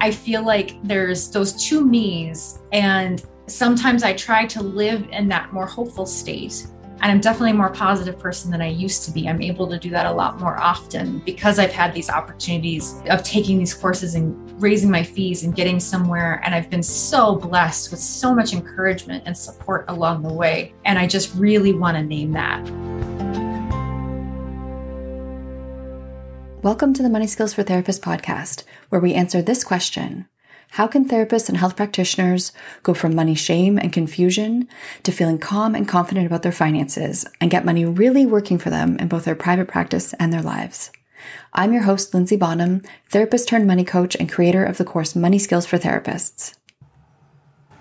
I feel like there's those two me's, and sometimes I try to live in that more hopeful state. And I'm definitely a more positive person than I used to be. I'm able to do that a lot more often because I've had these opportunities of taking these courses and raising my fees and getting somewhere. And I've been so blessed with so much encouragement and support along the way. And I just really want to name that. Welcome to the Money Skills for Therapists podcast, where we answer this question How can therapists and health practitioners go from money shame and confusion to feeling calm and confident about their finances and get money really working for them in both their private practice and their lives? I'm your host, Lindsay Bonham, therapist turned money coach and creator of the course Money Skills for Therapists.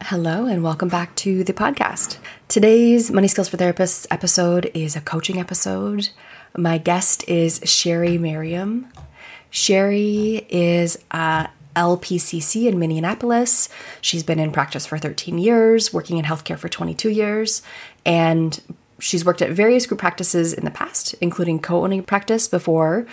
Hello, and welcome back to the podcast. Today's Money Skills for Therapists episode is a coaching episode. My guest is Sherry Merriam. Sherry is a LPCC in Minneapolis. She's been in practice for 13 years, working in healthcare for 22 years, and she's worked at various group practices in the past, including co owning practice before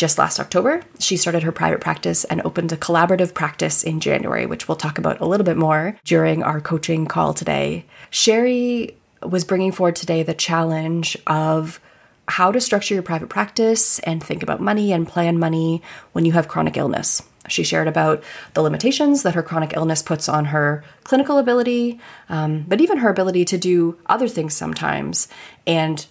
just last October. She started her private practice and opened a collaborative practice in January, which we'll talk about a little bit more during our coaching call today. Sherry was bringing forward today the challenge of how to structure your private practice and think about money and plan money when you have chronic illness. She shared about the limitations that her chronic illness puts on her clinical ability, um, but even her ability to do other things sometimes, and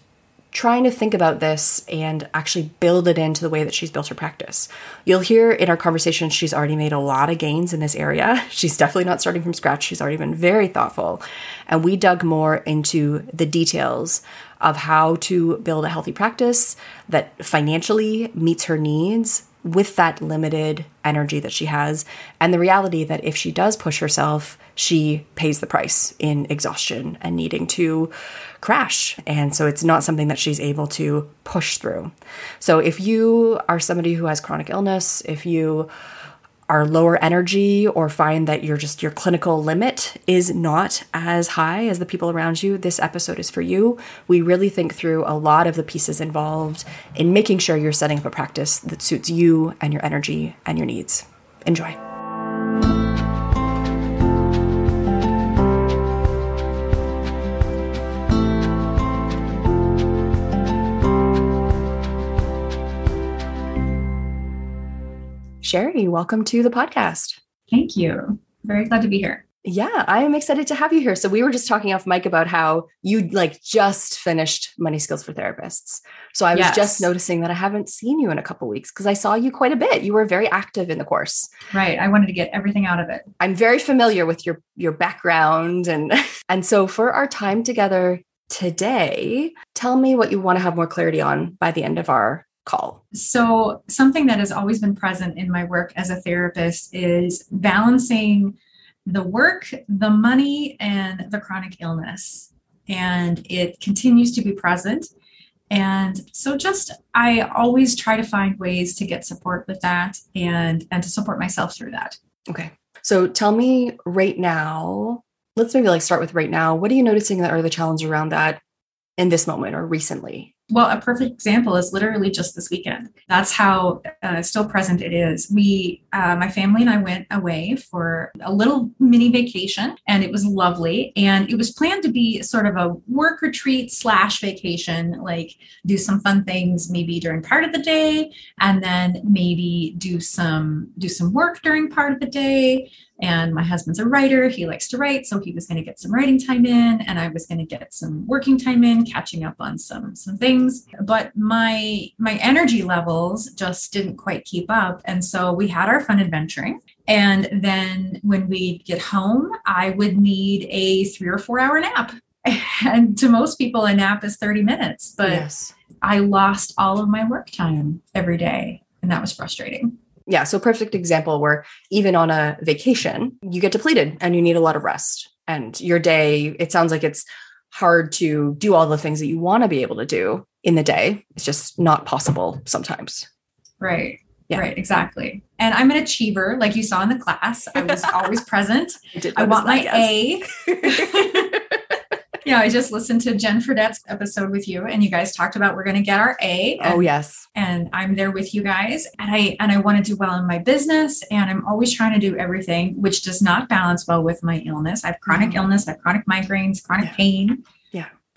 trying to think about this and actually build it into the way that she's built her practice. You'll hear in our conversation she's already made a lot of gains in this area. She's definitely not starting from scratch. She's already been very thoughtful. And we dug more into the details of how to build a healthy practice that financially meets her needs with that limited energy that she has, and the reality that if she does push herself, she pays the price in exhaustion and needing to crash. And so it's not something that she's able to push through. So if you are somebody who has chronic illness, if you are lower energy or find that your just your clinical limit is not as high as the people around you, this episode is for you. We really think through a lot of the pieces involved in making sure you're setting up a practice that suits you and your energy and your needs. Enjoy. Sherry, welcome to the podcast. Thank you. Very glad to be here. Yeah, I am excited to have you here. So we were just talking off mic about how you like just finished Money Skills for Therapists. So I was yes. just noticing that I haven't seen you in a couple weeks because I saw you quite a bit. You were very active in the course. Right. I wanted to get everything out of it. I'm very familiar with your your background and and so for our time together today, tell me what you want to have more clarity on by the end of our call? So, something that has always been present in my work as a therapist is balancing the work, the money, and the chronic illness. And it continues to be present. And so just I always try to find ways to get support with that and and to support myself through that. Okay. So tell me right now, let's maybe like start with right now. What are you noticing that are the challenges around that in this moment or recently? Well, a perfect example is literally just this weekend. That's how uh, still present it is. We, uh, my family and I went away for a little mini vacation, and it was lovely. And it was planned to be sort of a work retreat slash vacation, like do some fun things maybe during part of the day, and then maybe do some do some work during part of the day and my husband's a writer he likes to write so he was going to get some writing time in and i was going to get some working time in catching up on some some things. But my my energy levels just didn't quite keep up and so we had our fun adventuring. And then when we'd get home i would need a three or four hour nap. And to most people a nap is 30 minutes but yes. i lost all of my work time every day and that was frustrating yeah, so perfect example where even on a vacation, you get depleted and you need a lot of rest. And your day, it sounds like it's hard to do all the things that you want to be able to do in the day. It's just not possible sometimes. Right. Yeah. Right, exactly. And I'm an achiever, like you saw in the class. I was always present. I, I want my yes. A. Yeah, I just listened to Jen Fredette's episode with you, and you guys talked about we're going to get our A. And, oh yes, and I'm there with you guys, and I and I want to do well in my business, and I'm always trying to do everything, which does not balance well with my illness. I have chronic mm-hmm. illness, I have chronic migraines, chronic yeah. pain.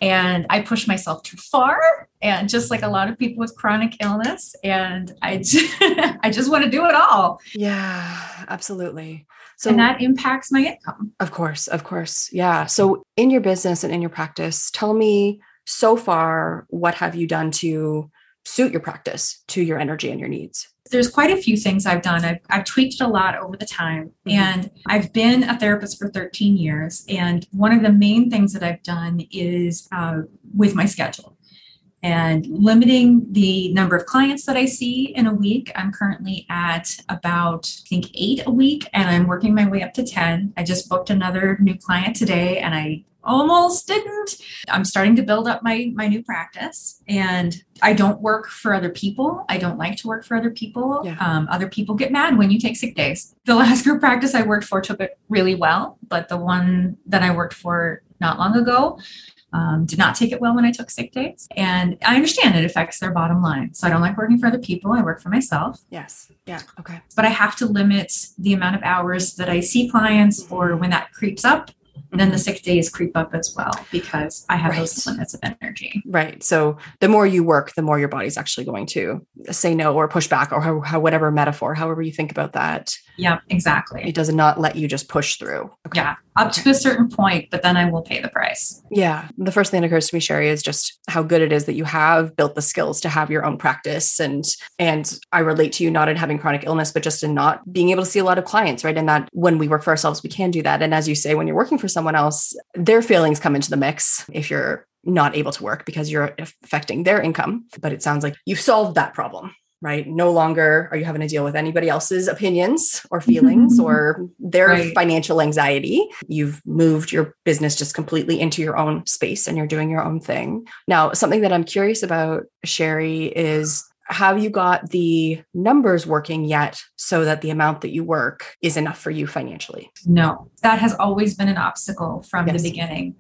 And I push myself too far, and just like a lot of people with chronic illness, and I just, I just want to do it all. Yeah, absolutely. So, and that impacts my income. Of course, of course. Yeah. So in your business and in your practice, tell me so far, what have you done to suit your practice to your energy and your needs? There's quite a few things I've done. I've, I've tweaked a lot over the time. Mm-hmm. And I've been a therapist for 13 years. And one of the main things that I've done is uh, with my schedule and limiting the number of clients that I see in a week. I'm currently at about, I think, eight a week, and I'm working my way up to 10. I just booked another new client today, and I almost didn't. I'm starting to build up my my new practice, and I don't work for other people. I don't like to work for other people. Yeah. Um, other people get mad when you take sick days. The last group practice I worked for took it really well, but the one that I worked for not long ago um, did not take it well when I took sick days. And I understand it affects their bottom line. So I don't like working for other people. I work for myself. Yes. Yeah. Okay. But I have to limit the amount of hours that I see clients, or when that creeps up, then the sick days creep up as well because I have right. those limits of energy. Right. So the more you work, the more your body's actually going to say no or push back or how, how whatever metaphor, however you think about that. Yeah, exactly. It does not let you just push through. Okay. Yeah, up okay. to a certain point, but then I will pay the price. Yeah. The first thing that occurs to me, Sherry, is just how good it is that you have built the skills to have your own practice. And and I relate to you not in having chronic illness, but just in not being able to see a lot of clients, right? And that when we work for ourselves, we can do that. And as you say, when you're working for someone else, their feelings come into the mix if you're not able to work because you're affecting their income. But it sounds like you've solved that problem right? No longer are you having to deal with anybody else's opinions or mm-hmm. feelings or their right. financial anxiety. You've moved your business just completely into your own space and you're doing your own thing. Now, something that I'm curious about, Sherry, is have you got the numbers working yet so that the amount that you work is enough for you financially? No, that has always been an obstacle from yes. the beginning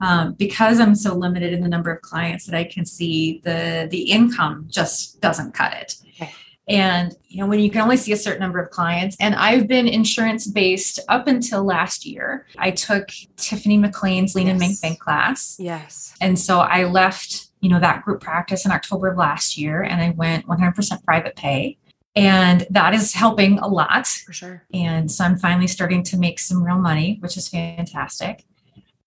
um, because I'm so limited in the number of clients that I can see, the the income just doesn't cut it. Okay. And you know, when you can only see a certain number of clients, and I've been insurance based up until last year. I took Tiffany McLean's Lean yes. and Make Bank class. Yes. And so I left, you know, that group practice in October of last year, and I went 100% private pay and that is helping a lot for sure and so i'm finally starting to make some real money which is fantastic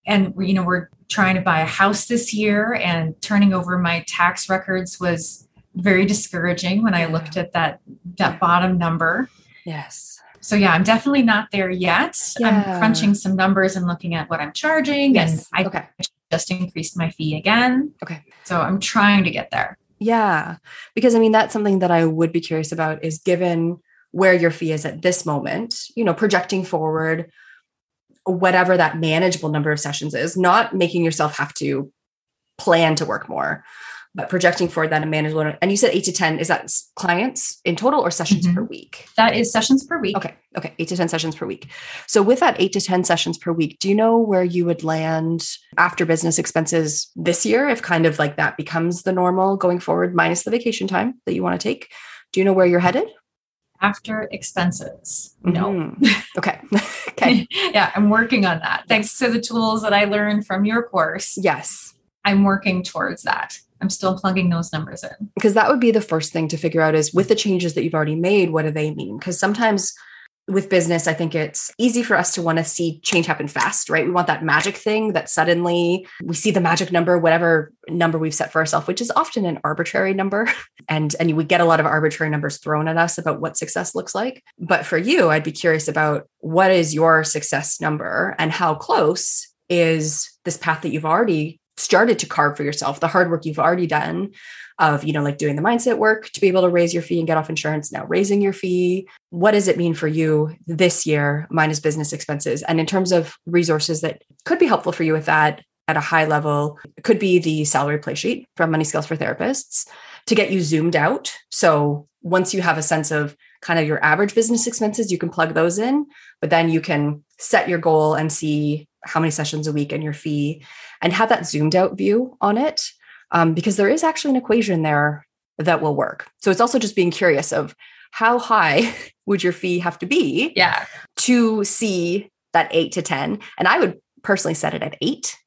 and you know we're trying to buy a house this year and turning over my tax records was very discouraging when i looked at that that bottom number. Yes. So yeah i'm definitely not there yet. Yeah. i'm crunching some numbers and looking at what i'm charging yes. and i okay. just increased my fee again. Okay. So i'm trying to get there. Yeah. Because i mean that's something that i would be curious about is given where your fee is at this moment you know projecting forward whatever that manageable number of sessions is, not making yourself have to plan to work more, but projecting forward that a manageable. And you said eight to 10, is that clients in total or sessions mm-hmm. per week? That is sessions per week. Okay. Okay. Eight to 10 sessions per week. So with that eight to 10 sessions per week, do you know where you would land after business expenses this year? If kind of like that becomes the normal going forward, minus the vacation time that you want to take. Do you know where you're headed? After expenses. No. Mm-hmm. Okay. okay. yeah, I'm working on that. Thanks to the tools that I learned from your course. Yes. I'm working towards that. I'm still plugging those numbers in. Because that would be the first thing to figure out is with the changes that you've already made, what do they mean? Because sometimes with business, I think it's easy for us to want to see change happen fast, right? We want that magic thing that suddenly we see the magic number, whatever number we've set for ourselves, which is often an arbitrary number. And, and we get a lot of arbitrary numbers thrown at us about what success looks like. But for you, I'd be curious about what is your success number and how close is this path that you've already started to carve for yourself, the hard work you've already done of, you know, like doing the mindset work to be able to raise your fee and get off insurance, now raising your fee. What does it mean for you this year, minus business expenses? And in terms of resources that could be helpful for you with that at a high level, could be the salary play sheet from Money Skills for Therapists to get you zoomed out. So once you have a sense of kind of your average business expenses, you can plug those in, but then you can set your goal and see how many sessions a week and your fee and have that zoomed out view on it um, because there is actually an equation there that will work. So it's also just being curious of how high would your fee have to be yeah. to see that eight to 10. And I would personally set it at eight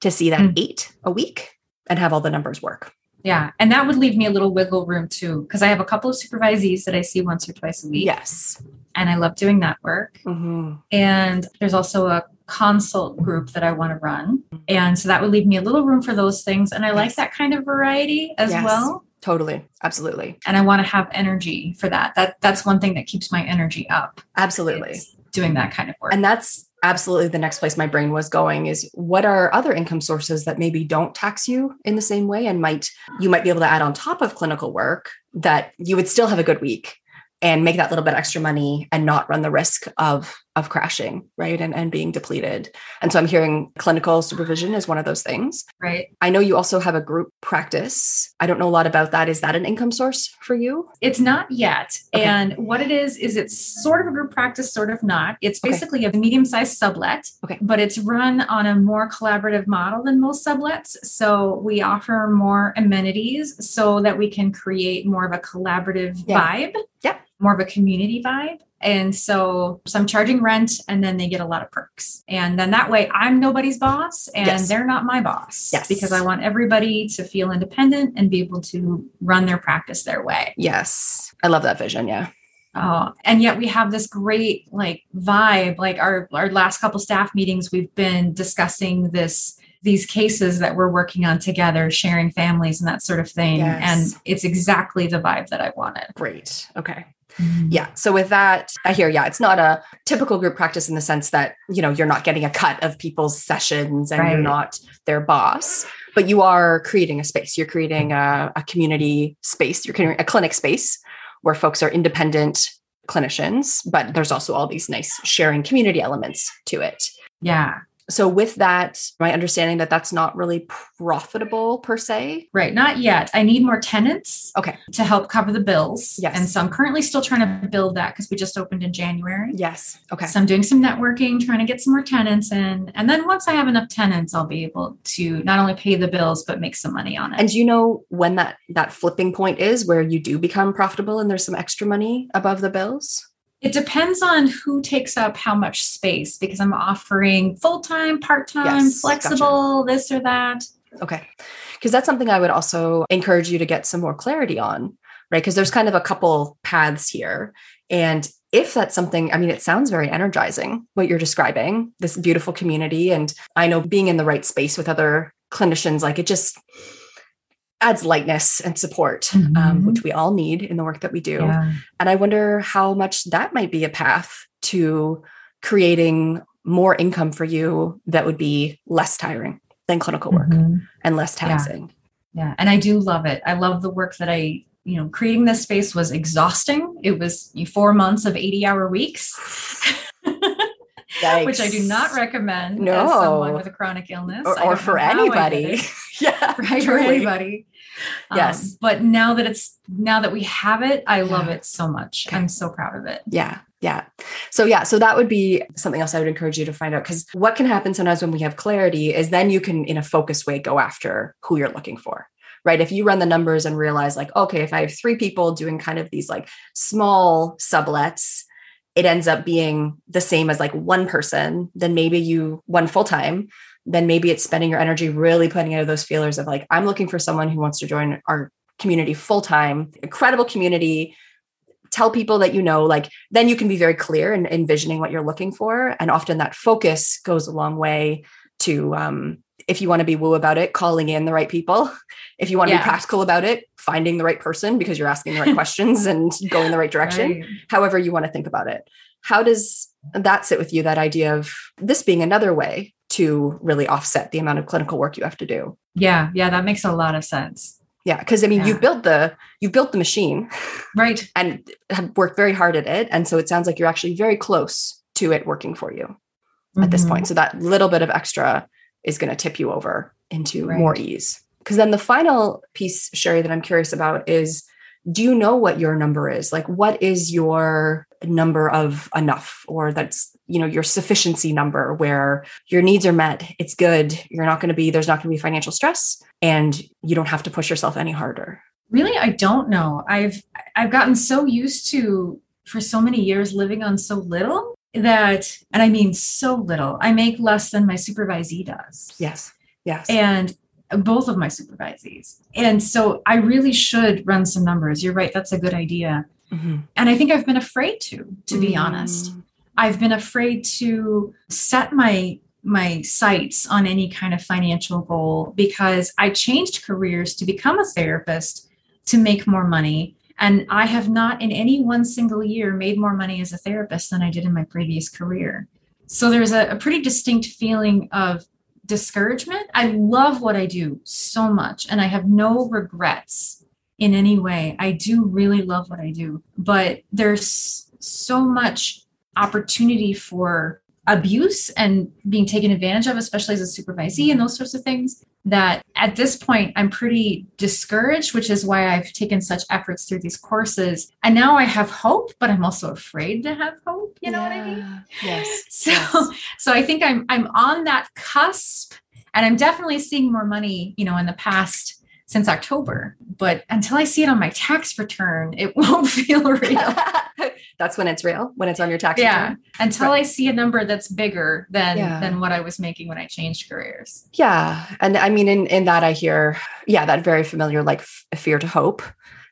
to see that mm. eight a week and have all the numbers work. Yeah. And that would leave me a little wiggle room too, because I have a couple of supervisees that I see once or twice a week. Yes. And I love doing that work. Mm-hmm. And there's also a consult group that I want to run. And so that would leave me a little room for those things. And I yes. like that kind of variety as yes. well. Totally. Absolutely. And I want to have energy for that. That that's one thing that keeps my energy up. Absolutely. Doing that kind of work. And that's absolutely the next place my brain was going is what are other income sources that maybe don't tax you in the same way and might you might be able to add on top of clinical work that you would still have a good week and make that little bit extra money and not run the risk of of crashing right? And, and being depleted. And so i'm hearing clinical supervision is one of those things. Right. I know you also have a group practice. I don't know a lot about that. Is that an income source for you? It's not yet. Okay. and what it is is it's sort of a group practice sort of not. It's basically okay. a medium-sized sublet okay. but it's run on a more collaborative model than most sublets. So we offer more amenities so that we can create more of a collaborative yeah. vibe. Yep more of a community vibe. And so, so I'm charging rent and then they get a lot of perks. And then that way I'm nobody's boss and yes. they're not my boss. Yes. Because I want everybody to feel independent and be able to run their practice their way. Yes. I love that vision. Yeah. Oh, and yet we have this great like vibe. Like our our last couple staff meetings, we've been discussing this these cases that we're working on together, sharing families and that sort of thing. Yes. And it's exactly the vibe that I wanted. Great. Okay. Mm-hmm. Yeah. So with that, I hear, yeah, it's not a typical group practice in the sense that, you know, you're not getting a cut of people's sessions and right. you're not their boss, but you are creating a space. You're creating a, a community space. You're creating a clinic space where folks are independent clinicians, but there's also all these nice sharing community elements to it. Yeah so with that my understanding that that's not really profitable per se? Right not yet. I need more tenants okay. to help cover the bills. Yes. And so i'm currently still trying to build that because we just opened in january. Yes. Okay. So i'm doing some networking trying to get some more tenants in. And then once i have enough tenants i'll be able to not only pay the bills but make some money on it. And do you know when that that flipping point is where you do become profitable and there's some extra money above the bills it depends on who takes up how much space because I'm offering full time, part time, yes, flexible, gotcha. this or that. Okay. Because that's something I would also encourage you to get some more clarity on, right? Because there's kind of a couple paths here. And if that's something, I mean, it sounds very energizing what you're describing, this beautiful community. And I know being in the right space with other clinicians, like it just, adds lightness and support, um, mm-hmm. um, which we all need in the work that we do. Yeah. And I wonder how much that might be a path to creating more income for you that would be less tiring than clinical work mm-hmm. and less taxing. Yeah. yeah. And I do love it. I love the work that I, you know, creating this space was exhausting. It was four months of 80 hour weeks. which I do not recommend no. as someone with a chronic illness or, or for anybody. yeah, right truly. for anybody. Yes, um, but now that it's now that we have it, I yeah. love it so much. Okay. I'm so proud of it. Yeah, yeah. So yeah, so that would be something else I would encourage you to find out because what can happen sometimes when we have clarity is then you can in a focused way go after who you're looking for right? If you run the numbers and realize, like, okay, if I have three people doing kind of these like small sublets, it ends up being the same as like one person, then maybe you one full time, then maybe it's spending your energy really putting out those feelers of like, I'm looking for someone who wants to join our community full time, incredible community. Tell people that you know, like, then you can be very clear in envisioning what you're looking for. And often that focus goes a long way to um, if you want to be woo about it, calling in the right people. If you want to yeah. be practical about it, finding the right person because you're asking the right questions and going the right direction. Right. However, you want to think about it. How does that sit with you? That idea of this being another way to really offset the amount of clinical work you have to do. Yeah, yeah, that makes a lot of sense. Yeah, because I mean, yeah. you built the you built the machine, right, and have worked very hard at it, and so it sounds like you're actually very close to it working for you at this mm-hmm. point. So that little bit of extra is going to tip you over into right. more ease. Because then the final piece, Sherry, that I'm curious about is do you know what your number is? Like, what is your number of enough or that's you know your sufficiency number where your needs are met it's good you're not going to be there's not going to be financial stress and you don't have to push yourself any harder really i don't know i've i've gotten so used to for so many years living on so little that and i mean so little. I make less than my supervisee does. Yes yes. And both of my supervisees. And so i really should run some numbers. You're right that's a good idea. Mm-hmm. and i think i've been afraid to to be mm. honest. I've been afraid to set my my sights on any kind of financial goal because i changed careers to become a therapist to make more money and I have not in any one single year made more money as a therapist than I did in my previous career. So there's a, a pretty distinct feeling of discouragement. I love what I do so much and I have no regrets in any way. I do really love what I do, but there's so much opportunity for abuse and being taken advantage of, especially as a supervisee and those sorts of things, that at this point I'm pretty discouraged, which is why I've taken such efforts through these courses. And now I have hope, but I'm also afraid to have hope. You know yeah. what I mean? Yes. So yes. so I think I'm I'm on that cusp and I'm definitely seeing more money, you know, in the past since October. But until I see it on my tax return, it won't feel real. that's when it's real, when it's on your tax yeah. return. Until right. I see a number that's bigger than yeah. than what I was making when I changed careers. Yeah. And I mean in in that I hear yeah, that very familiar like f- fear to hope,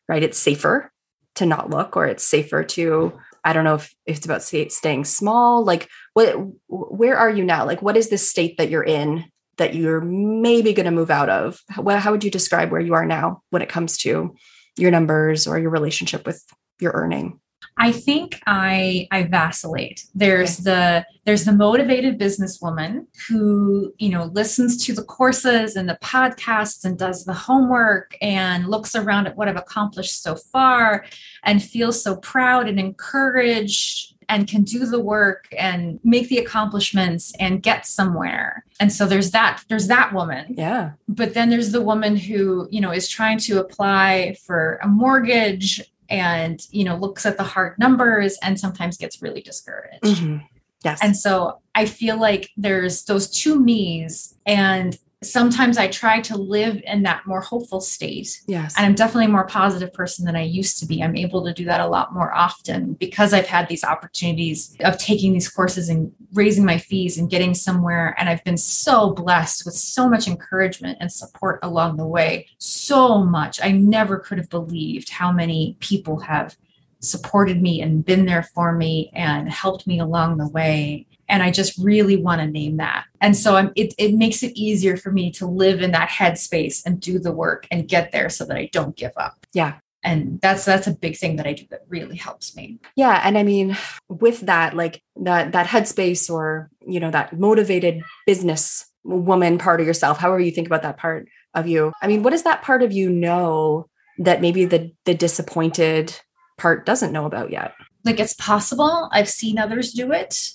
right? It's safer to not look or it's safer to I don't know if, if it's about staying small. Like, what, where are you now? Like, what is the state that you're in that you're maybe going to move out of? How, how would you describe where you are now when it comes to your numbers or your relationship with your earning? I think I I vacillate. There's the there's the motivated businesswoman who, you know, listens to the courses and the podcasts and does the homework and looks around at what I've accomplished so far and feels so proud and encouraged and can do the work and make the accomplishments and get somewhere. And so there's that there's that woman. Yeah. But then there's the woman who, you know, is trying to apply for a mortgage and, you know, looks at the hard numbers and sometimes gets really discouraged. Mm-hmm. Yes. And so I feel like there's those two me's and sometimes I try to live in that more hopeful state. Yes. And I'm definitely a more positive person than I used to be. I'm able to do that a lot more often because I've had these opportunities of taking these courses and raising my fees and getting somewhere. And I've been so blessed with so much encouragement and support along the way. So much. I never could have believed how many people have supported me and been there for me and helped me along the way and i just really want to name that. And so I'm, it, it makes it easier for me to live in that headspace and do the work and get there so that i don't give up. Yeah. And that's that's a big thing that i do that really helps me. Yeah. And i mean with that like that that headspace or you know that motivated business woman part of yourself however you think about that part of you i mean what does that part of you know that maybe the the disappointed part doesn't know about yet? Like it's possible. I've seen others do it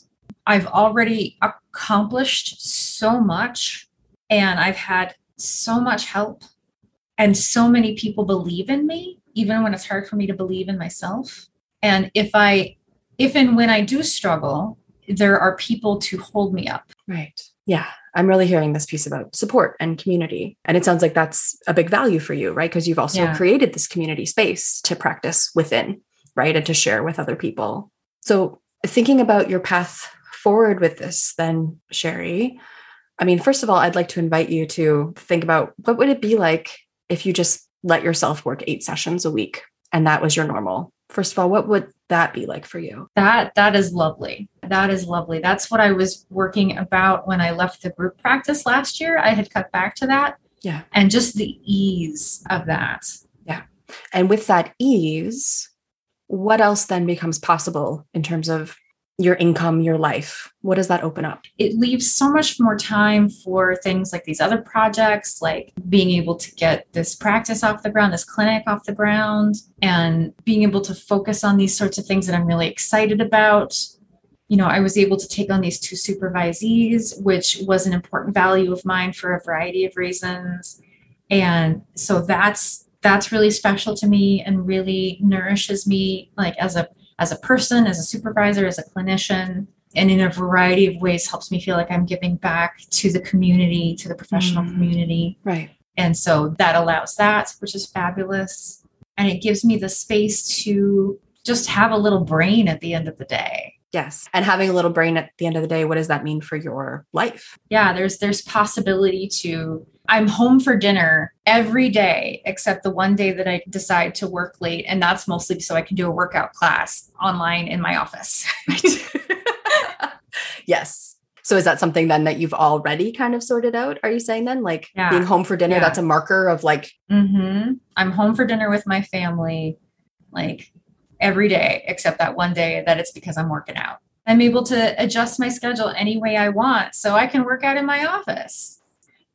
I've already accomplished so much and I've had so much help and so many people believe in me even when it's hard for me to believe in myself. And if i if and when i do struggle there are people to hold me up. Right. Yeah i'm really hearing this piece about support and community and it sounds like that's a big value for you right? Because you've also yeah. created this community space to practice within right? And to share with other people. So thinking about your path forward with this, then, Sherry, I mean, first of all, I'd like to invite you to think about what would it be like if you just let yourself work eight sessions a week and that was your normal. First of all, what would that be like for you? That that is lovely. That is lovely. That's what I was working about when I left the group practice last year. I had cut back to that. Yeah. And just the ease of that. Yeah. And with that ease, what else then becomes possible in terms of your income, your life? What does that open up? It leaves so much more time for things like these other projects, like being able to get this practice off the ground, this clinic off the ground, and being able to focus on these sorts of things that I'm really excited about. You know, I was able to take on these two supervisees, which was an important value of mine for a variety of reasons. And so that's that's really special to me and really nourishes me like as a as a person, as a supervisor, as a clinician, and in a variety of ways helps me feel like I'm giving back to the community, to the professional mm. community. Right. And so that allows that, which is fabulous. And it gives me the space to just have a little brain at the end of the day. Yes. And having a little brain at the end of the day, what does that mean for your life? Yeah, there's there's possibility to I'm home for dinner every day except the one day that I decide to work late and that's mostly so I can do a workout class online in my office. yes. So is that something then that you've already kind of sorted out? Are you saying then like yeah. being home for dinner yeah. that's a marker of like mm-hmm. I'm home for dinner with my family like every day except that one day that it's because I'm working out. I'm able to adjust my schedule any way I want so I can work out in my office.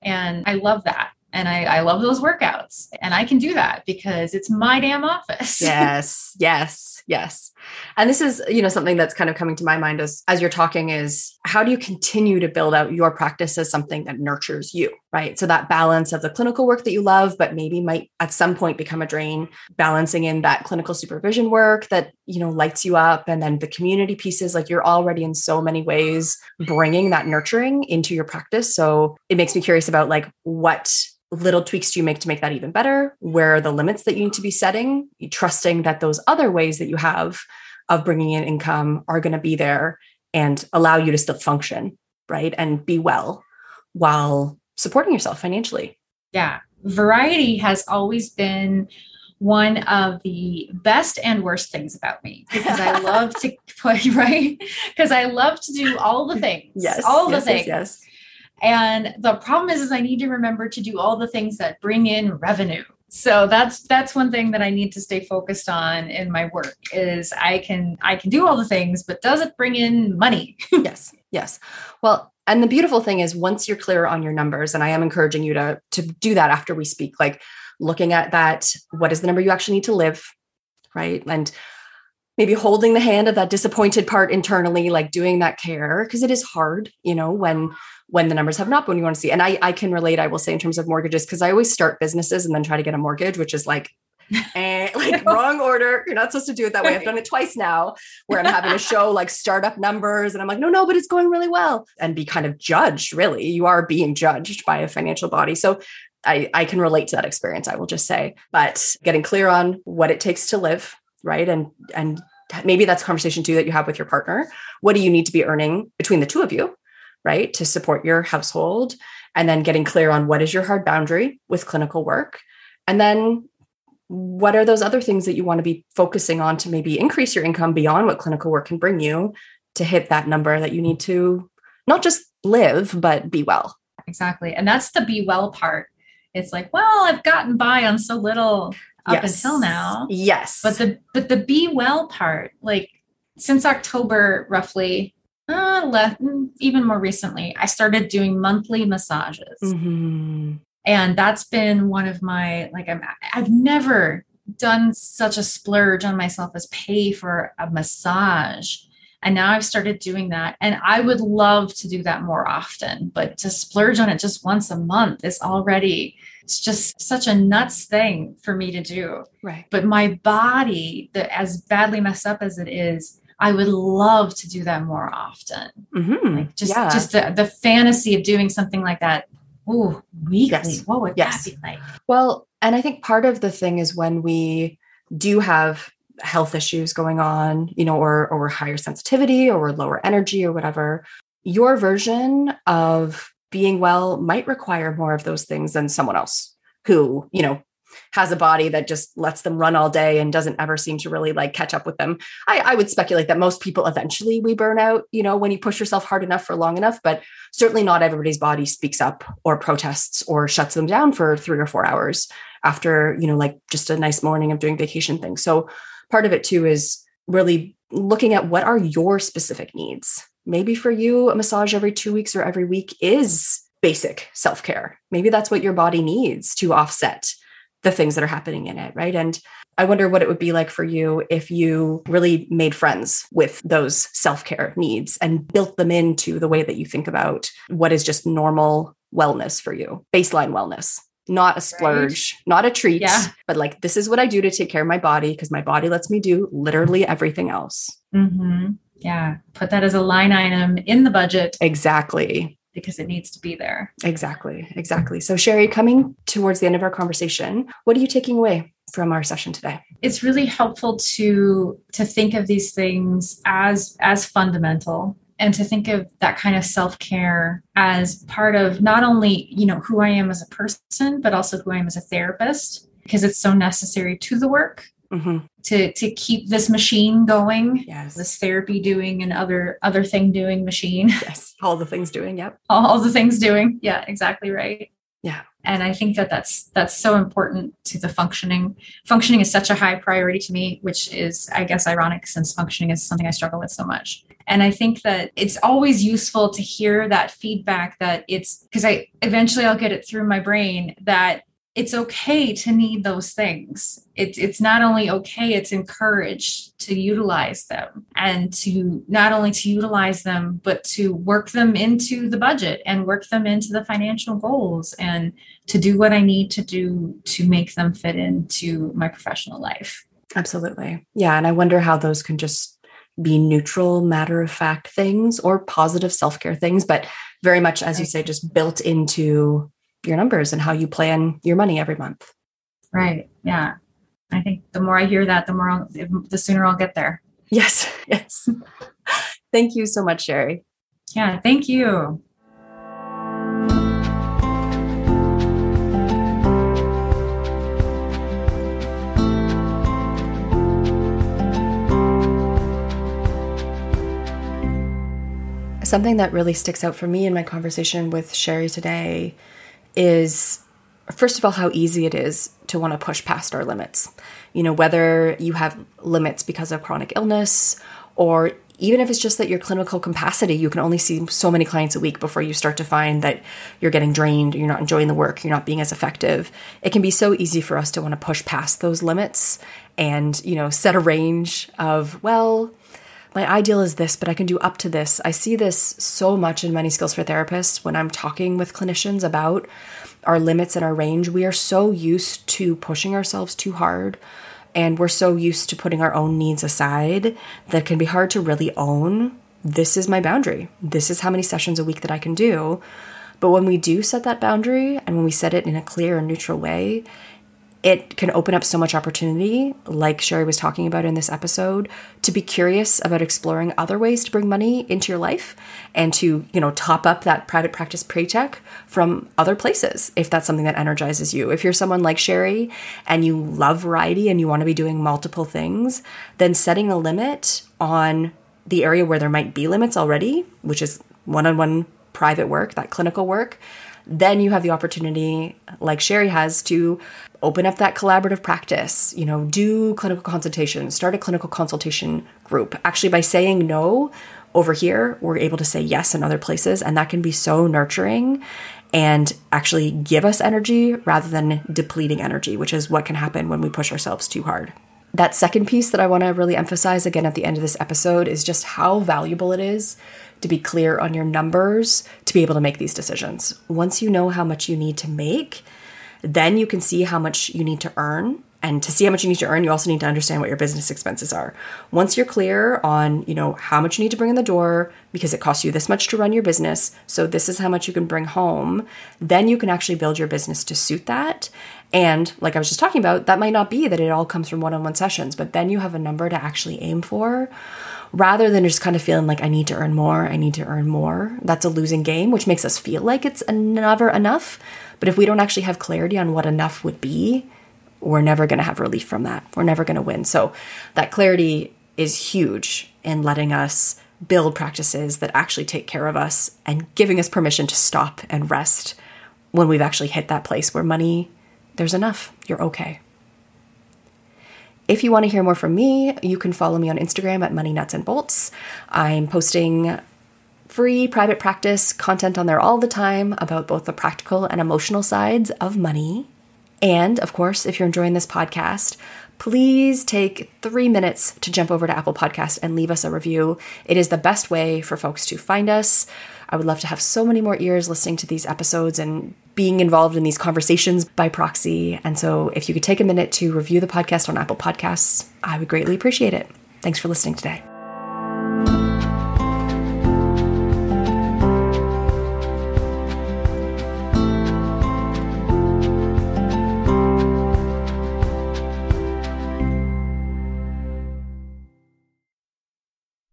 And I love that. And I, I love those workouts. And I can do that because it's my damn office. yes, yes, yes. And this is, you know, something that's kind of coming to my mind as as you're talking is how do you continue to build out your practice as something that nurtures you, right? So that balance of the clinical work that you love, but maybe might at some point become a drain, balancing in that clinical supervision work that, you know, lights you up and then the community pieces like you're already in so many ways bringing that nurturing into your practice. So it makes me curious about like what little tweaks do you make to make that even better? Where are the limits that you need to be setting? Trusting that those other ways that you have of bringing in income are going to be there and allow you to still function, right? And be well while supporting yourself financially. Yeah. Variety has always been one of the best and worst things about me because I love to play, right because I love to do all the things. Yes. All yes, the things. Yes, yes. And the problem is, is I need to remember to do all the things that bring in revenue. So that's that's one thing that I need to stay focused on in my work is I can I can do all the things, but does it bring in money? yes. Yes. Well, and the beautiful thing is once you're clear on your numbers, and I am encouraging you to to do that after we speak, like looking at that, what is the number you actually need to live? Right. And maybe holding the hand of that disappointed part internally like doing that care because it is hard you know when when the numbers have not been you want to see and i i can relate i will say in terms of mortgages because i always start businesses and then try to get a mortgage which is like and eh, like wrong order. You're not supposed to do it that way. I've done it twice now where I'm having to show like startup numbers and I'm like, no, no, but it's going really well and be kind of judged. Really, you are being judged by a financial body. So I, I can relate to that experience, I will just say. But getting clear on what it takes to live, right? And and maybe that's a conversation too that you have with your partner. What do you need to be earning between the two of you, right? To support your household. And then getting clear on what is your hard boundary with clinical work. And then what are those other things that you want to be focusing on to maybe increase your income beyond what clinical work can bring you to hit that number that you need to not just live, but be well? Exactly. And that's the be well part. It's like, well, I've gotten by on so little up yes. until now. Yes. But the but the be well part, like since October roughly, uh, less, even more recently, I started doing monthly massages. Mm-hmm. And that's been one of my like I'm I've never done such a splurge on myself as pay for a massage. And now I've started doing that. And I would love to do that more often, but to splurge on it just once a month is already it's just such a nuts thing for me to do. Right. But my body, that as badly messed up as it is, I would love to do that more often. Mm-hmm. Like just yeah. just the, the fantasy of doing something like that. Ooh, weekly. Yes. What would yes. that be like? Well, and I think part of the thing is when we do have health issues going on, you know, or or higher sensitivity or lower energy or whatever, your version of being well might require more of those things than someone else who, you know, has a body that just lets them run all day and doesn't ever seem to really like catch up with them. I, I, would speculate that most people eventually we burn out, you know, when you push yourself hard enough for long enough, but certainly not everybody's body speaks up or protests or shuts them down for three or four hours after, you know, like just a nice morning of doing vacation things. So part of it too is really looking at what are your specific needs Maybe for you, a massage every two weeks or every week is basic self care. Maybe that's what your body needs to offset the things that are happening in it, right? And I wonder what it would be like for you if you really made friends with those self care needs and built them into the way that you think about what is just normal wellness for you, baseline wellness. Not a splurge, right? not a treat, yeah. but like this is what I do to take care of my body because my body lets me do literally everything else. Mm-hmm. Yeah. Put that as a line item in the budget. Exactly. Because it needs to be there. Exactly. Exactly. So, Sherry, coming towards the end of our conversation, what are you taking away from our session today? It's really helpful to to think of these things as as fundamental and to think of that kind of self-care as part of not only you know who i am as a person but also who i am as a therapist because it's so necessary to the work mm-hmm. to to keep this machine going yes. this therapy doing and other other thing doing machine. Yes. All the things doing yep. All, all the things doing. Yeah exactly right yeah. And i think that that's that's so important to the functioning. Functioning is such a high priority to me which is i guess ironic since functioning is something i struggle with so much. And I think that it's always useful to hear that feedback that it's because I eventually I'll get it through my brain that it's okay to need those things. It's it's not only okay, it's encouraged to utilize them and to not only to utilize them, but to work them into the budget and work them into the financial goals and to do what I need to do to make them fit into my professional life. Absolutely. Yeah. And I wonder how those can just be neutral, matter of fact things or positive self care things, but very much, as you say, just built into your numbers and how you plan your money every month. Right. Yeah. I think the more I hear that, the more, I'll, the sooner I'll get there. Yes. Yes. thank you so much, Sherry. Yeah. Thank you. something that really sticks out for me in my conversation with Sherry today is first of all how easy it is to want to push past our limits. You know, whether you have limits because of chronic illness or even if it's just that your clinical capacity, you can only see so many clients a week before you start to find that you're getting drained, you're not enjoying the work, you're not being as effective. It can be so easy for us to want to push past those limits and, you know, set a range of, well, my ideal is this, but I can do up to this. I see this so much in Money Skills for Therapists when I'm talking with clinicians about our limits and our range. We are so used to pushing ourselves too hard and we're so used to putting our own needs aside that it can be hard to really own this is my boundary. This is how many sessions a week that I can do. But when we do set that boundary and when we set it in a clear and neutral way, it can open up so much opportunity, like Sherry was talking about in this episode, to be curious about exploring other ways to bring money into your life and to, you know, top up that private practice paycheck from other places if that's something that energizes you. If you're someone like Sherry and you love variety and you want to be doing multiple things, then setting a limit on the area where there might be limits already, which is one on one private work, that clinical work, then you have the opportunity, like Sherry has, to open up that collaborative practice, you know, do clinical consultation, start a clinical consultation group. Actually, by saying no over here, we're able to say yes in other places, and that can be so nurturing and actually give us energy rather than depleting energy, which is what can happen when we push ourselves too hard. That second piece that I want to really emphasize again at the end of this episode is just how valuable it is to be clear on your numbers to be able to make these decisions. Once you know how much you need to make, then you can see how much you need to earn. And to see how much you need to earn, you also need to understand what your business expenses are. Once you're clear on, you know, how much you need to bring in the door because it costs you this much to run your business, so this is how much you can bring home, then you can actually build your business to suit that. And like I was just talking about, that might not be that it all comes from one-on-one sessions, but then you have a number to actually aim for rather than just kind of feeling like I need to earn more, I need to earn more. That's a losing game, which makes us feel like it's never enough. But if we don't actually have clarity on what enough would be, we're never going to have relief from that. We're never going to win. So that clarity is huge in letting us build practices that actually take care of us and giving us permission to stop and rest when we've actually hit that place where money, there's enough. You're okay. If you want to hear more from me, you can follow me on Instagram at Money Nuts and Bolts. I'm posting free private practice content on there all the time about both the practical and emotional sides of money. And of course, if you're enjoying this podcast, please take three minutes to jump over to Apple Podcast and leave us a review. It is the best way for folks to find us. I would love to have so many more ears listening to these episodes and being involved in these conversations by proxy. And so if you could take a minute to review the podcast on Apple Podcasts, I would greatly appreciate it. Thanks for listening today.